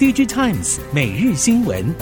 DJ Times 每日新闻。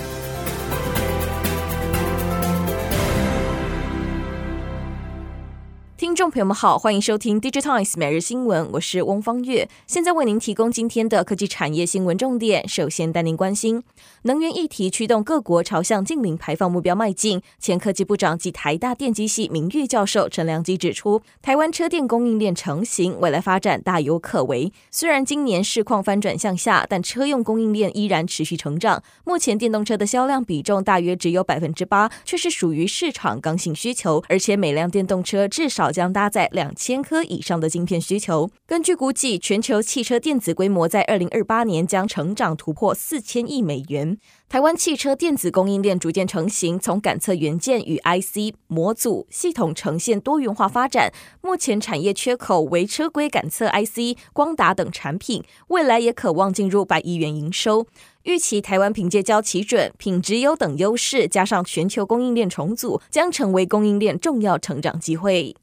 众朋友们好，欢迎收听《DigiTimes 每日新闻》，我是翁方月，现在为您提供今天的科技产业新闻重点。首先带您关心能源议题，驱动各国朝向净零排放目标迈进。前科技部长及台大电机系名誉教授陈良基指出，台湾车电供应链成型，未来发展大有可为。虽然今年市况翻转向下，但车用供应链依然持续成长。目前电动车的销量比重大约只有百分之八，却是属于市场刚性需求，而且每辆电动车至少将搭载两千颗以上的晶片需求。根据估计，全球汽车电子规模在二零二八年将成长突破四千亿美元。台湾汽车电子供应链逐渐成型，从感测元件与 IC 模组系统呈现多元化发展。目前产业缺口为车规感测 IC、光达等产品，未来也可望进入百亿元营收。预期台湾凭借交期准、品质优等优势，加上全球供应链重组，将成为供应链重要成长机会。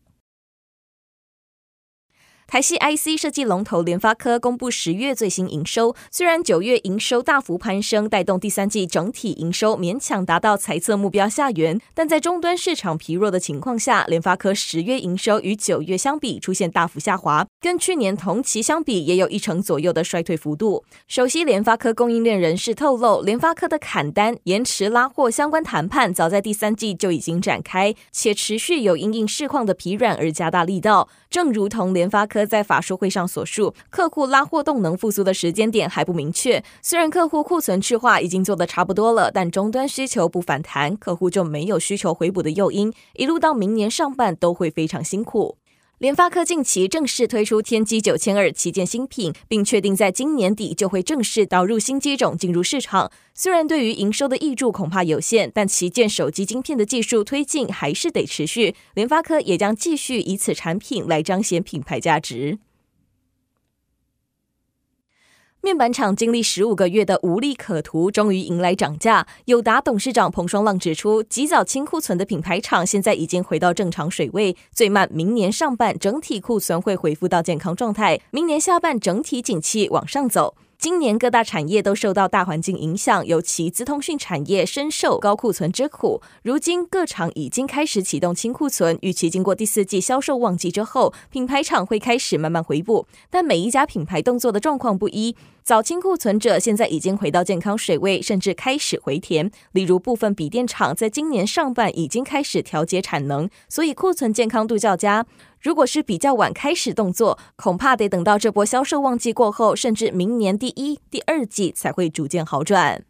台系 IC 设计龙头联发科公布十月最新营收，虽然九月营收大幅攀升，带动第三季整体营收勉强达到财测目标下缘，但在终端市场疲弱的情况下，联发科十月营收与九月相比出现大幅下滑，跟去年同期相比也有一成左右的衰退幅度。首席联发科供应链人士透露，联发科的砍单、延迟拉货相关谈判早在第三季就已经展开，且持续有因应市况的疲软而加大力道，正如同联发科。科在法说会上所述，客户拉货动能复苏的时间点还不明确。虽然客户库存去化已经做得差不多了，但终端需求不反弹，客户就没有需求回补的诱因，一路到明年上半都会非常辛苦。联发科近期正式推出天玑九千二旗舰新品，并确定在今年底就会正式导入新机种进入市场。虽然对于营收的益助恐怕有限，但旗舰手机晶片的技术推进还是得持续。联发科也将继续以此产品来彰显品牌价值。面板厂经历十五个月的无利可图，终于迎来涨价。友达董事长彭双浪指出，及早清库存的品牌厂现在已经回到正常水位，最慢明年上半整体库存会恢复到健康状态，明年下半整体景气往上走。今年各大产业都受到大环境影响，尤其资通讯产业深受高库存之苦。如今各厂已经开始启动清库存，预期经过第四季销售旺季之后，品牌厂会开始慢慢回补。但每一家品牌动作的状况不一，早清库存者现在已经回到健康水位，甚至开始回填。例如部分笔电厂在今年上半已经开始调节产能，所以库存健康度较佳。如果是比较晚开始动作，恐怕得等到这波销售旺季过后，甚至明年第一、第二季才会逐渐好转。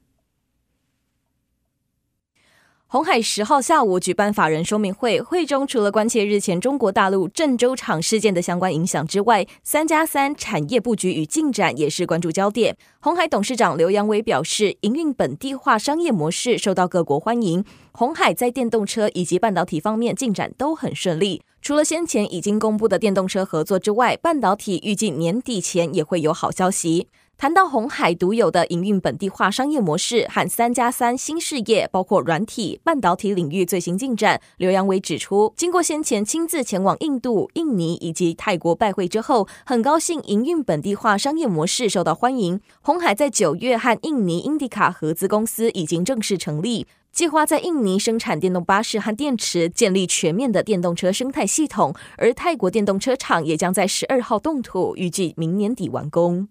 鸿海十号下午举办法人说明会，会中除了关切日前中国大陆郑州厂事件的相关影响之外，三加三产业布局与进展也是关注焦点。鸿海董事长刘扬伟表示，营运本地化商业模式受到各国欢迎。鸿海在电动车以及半导体方面进展都很顺利，除了先前已经公布的电动车合作之外，半导体预计年底前也会有好消息。谈到鸿海独有的营运本地化商业模式和三加三新事业，包括软体、半导体领域最新进展，刘扬伟指出，经过先前亲自前往印度、印尼以及泰国拜会之后，很高兴营运本地化商业模式受到欢迎。鸿海在九月和印尼英迪卡合资公司已经正式成立。计划在印尼生产电动巴士和电池，建立全面的电动车生态系统，而泰国电动车厂也将在十二号动土，预计明年底完工。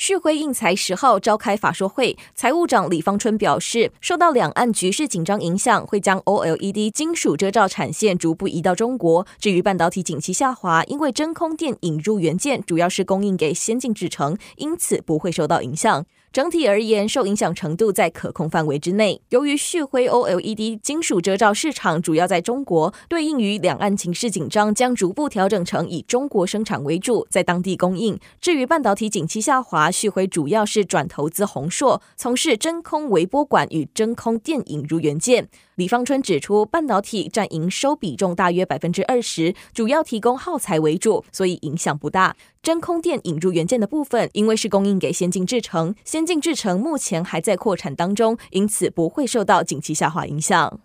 旭辉应材十号召开法说会，财务长李方春表示，受到两岸局势紧张影响，会将 OLED 金属遮罩产线逐步移到中国。至于半导体景气下滑，因为真空电引入元件主要是供应给先进制程，因此不会受到影响。整体而言，受影响程度在可控范围之内。由于旭辉 OLED 金属遮罩市场主要在中国，对应于两岸情势紧张，将逐步调整成以中国生产为主，在当地供应。至于半导体景气下滑，旭辉主要是转投资宏硕，从事真空微波管与真空电影如元件。李方春指出，半导体占营收比重大约百分之二十，主要提供耗材为主，所以影响不大。真空电引入元件的部分，因为是供应给先进制程，先进制程目前还在扩产当中，因此不会受到景气下滑影响。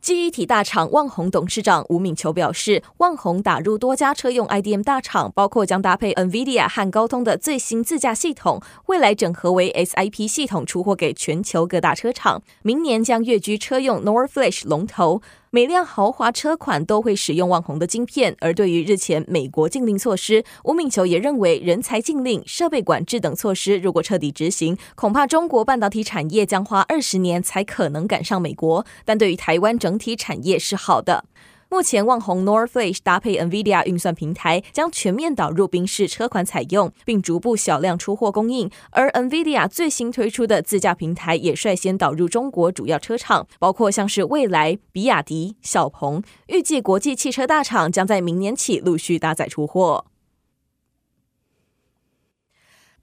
记忆体大厂旺宏董事长吴敏球表示，旺宏打入多家车用 IDM 大厂，包括将搭配 NVIDIA 和高通的最新自驾系统，未来整合为 SIP 系统出货给全球各大车厂，明年将跃居车用 NOR Flash 龙头。每辆豪华车款都会使用网红的晶片，而对于日前美国禁令措施，吴敏球也认为，人才禁令、设备管制等措施如果彻底执行，恐怕中国半导体产业将花二十年才可能赶上美国。但对于台湾整体产业是好的。目前，望虹 NOR Flash 搭配 NVIDIA 运算平台，将全面导入宾士车款采用，并逐步小量出货供应。而 NVIDIA 最新推出的自驾平台也率先导入中国主要车厂，包括像是蔚来、比亚迪、小鹏。预计国际汽车大厂将在明年起陆续搭载出货。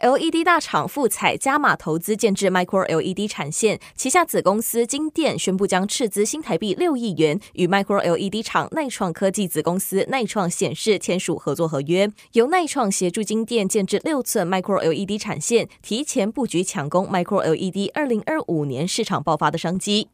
LED 大厂富彩加码投资建置 Micro LED 产线，旗下子公司晶电宣布将斥资新台币六亿元，与 Micro LED 厂耐创科技子公司耐创显示签署合作合约，由耐创协助晶电建置六寸 Micro LED 产线，提前布局抢攻 Micro LED 二零二五年市场爆发的商机。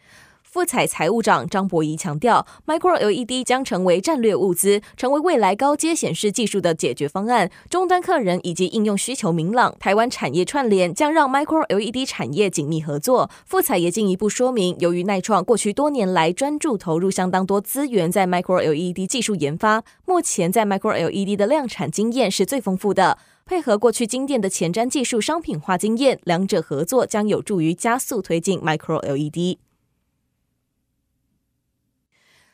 富采财务长张博仪强调，Micro LED 将成为战略物资，成为未来高阶显示技术的解决方案。终端客人以及应用需求明朗，台湾产业串联将让 Micro LED 产业紧密合作。富采也进一步说明，由于耐创过去多年来专注投入相当多资源在 Micro LED 技术研发，目前在 Micro LED 的量产经验是最丰富的，配合过去晶电的前瞻技术商品化经验，两者合作将有助于加速推进 Micro LED。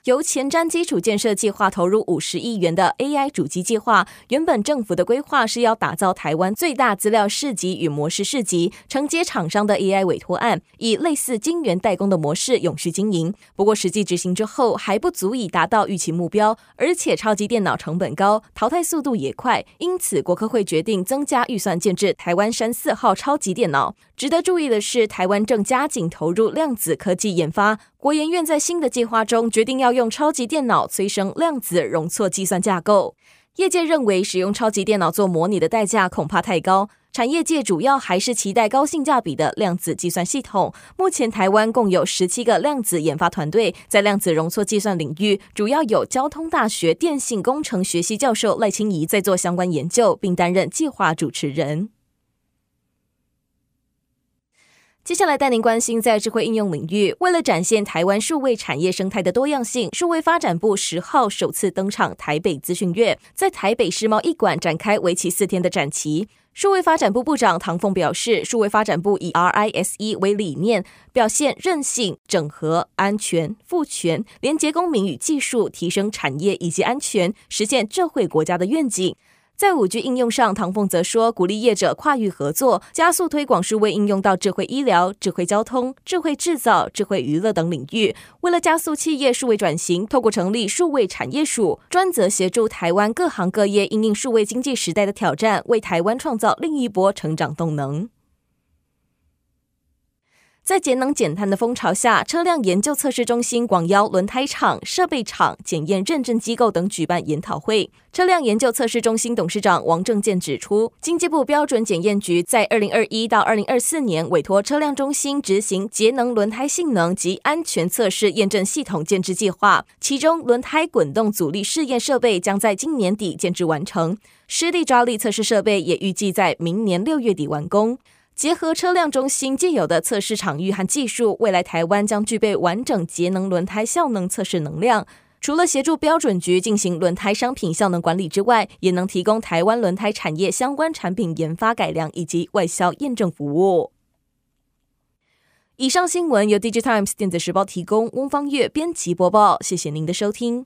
由前瞻基础建设计划投入五十亿元的 AI 主机计划，原本政府的规划是要打造台湾最大资料市集与模式市集，承接厂商的 AI 委托案，以类似晶圆代工的模式永续经营。不过实际执行之后还不足以达到预期目标，而且超级电脑成本高，淘汰速度也快，因此国科会决定增加预算建置台湾山四号超级电脑。值得注意的是，台湾正加紧投入量子科技研发。国研院在新的计划中决定要用超级电脑催生量子容错计算架构。业界认为，使用超级电脑做模拟的代价恐怕太高。产业界主要还是期待高性价比的量子计算系统。目前，台湾共有十七个量子研发团队，在量子容错计算领域，主要有交通大学电信工程学系教授赖清仪在做相关研究，并担任计划主持人。接下来带您关心在智慧应用领域，为了展现台湾数位产业生态的多样性，数位发展部十号首次登场台北资讯月，在台北世贸一馆展开为期四天的展期。数位发展部部长唐凤表示，数位发展部以 RISE 为理念，表现韧性、整合、安全、赋权，连接公民与技术，提升产业以及安全，实现智慧国家的愿景。在五 G 应用上，唐凤则说，鼓励业者跨域合作，加速推广数位应用到智慧医疗、智慧交通、智慧制造、智慧娱乐等领域。为了加速企业数位转型，透过成立数位产业署，专责协助台湾各行各业应应数位经济时代的挑战，为台湾创造另一波成长动能。在节能减碳的风潮下，车辆研究测试中心广邀轮胎厂、设备厂、检验认证机构等举办研讨会。车辆研究测试中心董事长王正健指出，经济部标准检验局在二零二一到二零二四年委托车辆中心执行节能轮胎性能及安全测试验证系统建置计划，其中轮胎滚动阻力试验设备将在今年底建置完成，湿地抓力测试设备也预计在明年六月底完工。结合车辆中心既有的测试场域和技术，未来台湾将具备完整节能轮胎效能测试能量。除了协助标准局进行轮胎商品效能管理之外，也能提供台湾轮胎产业相关产品研发改良以及外销验证服务。以上新闻由《Digitimes 电子时报》提供，翁方月编辑播报。谢谢您的收听。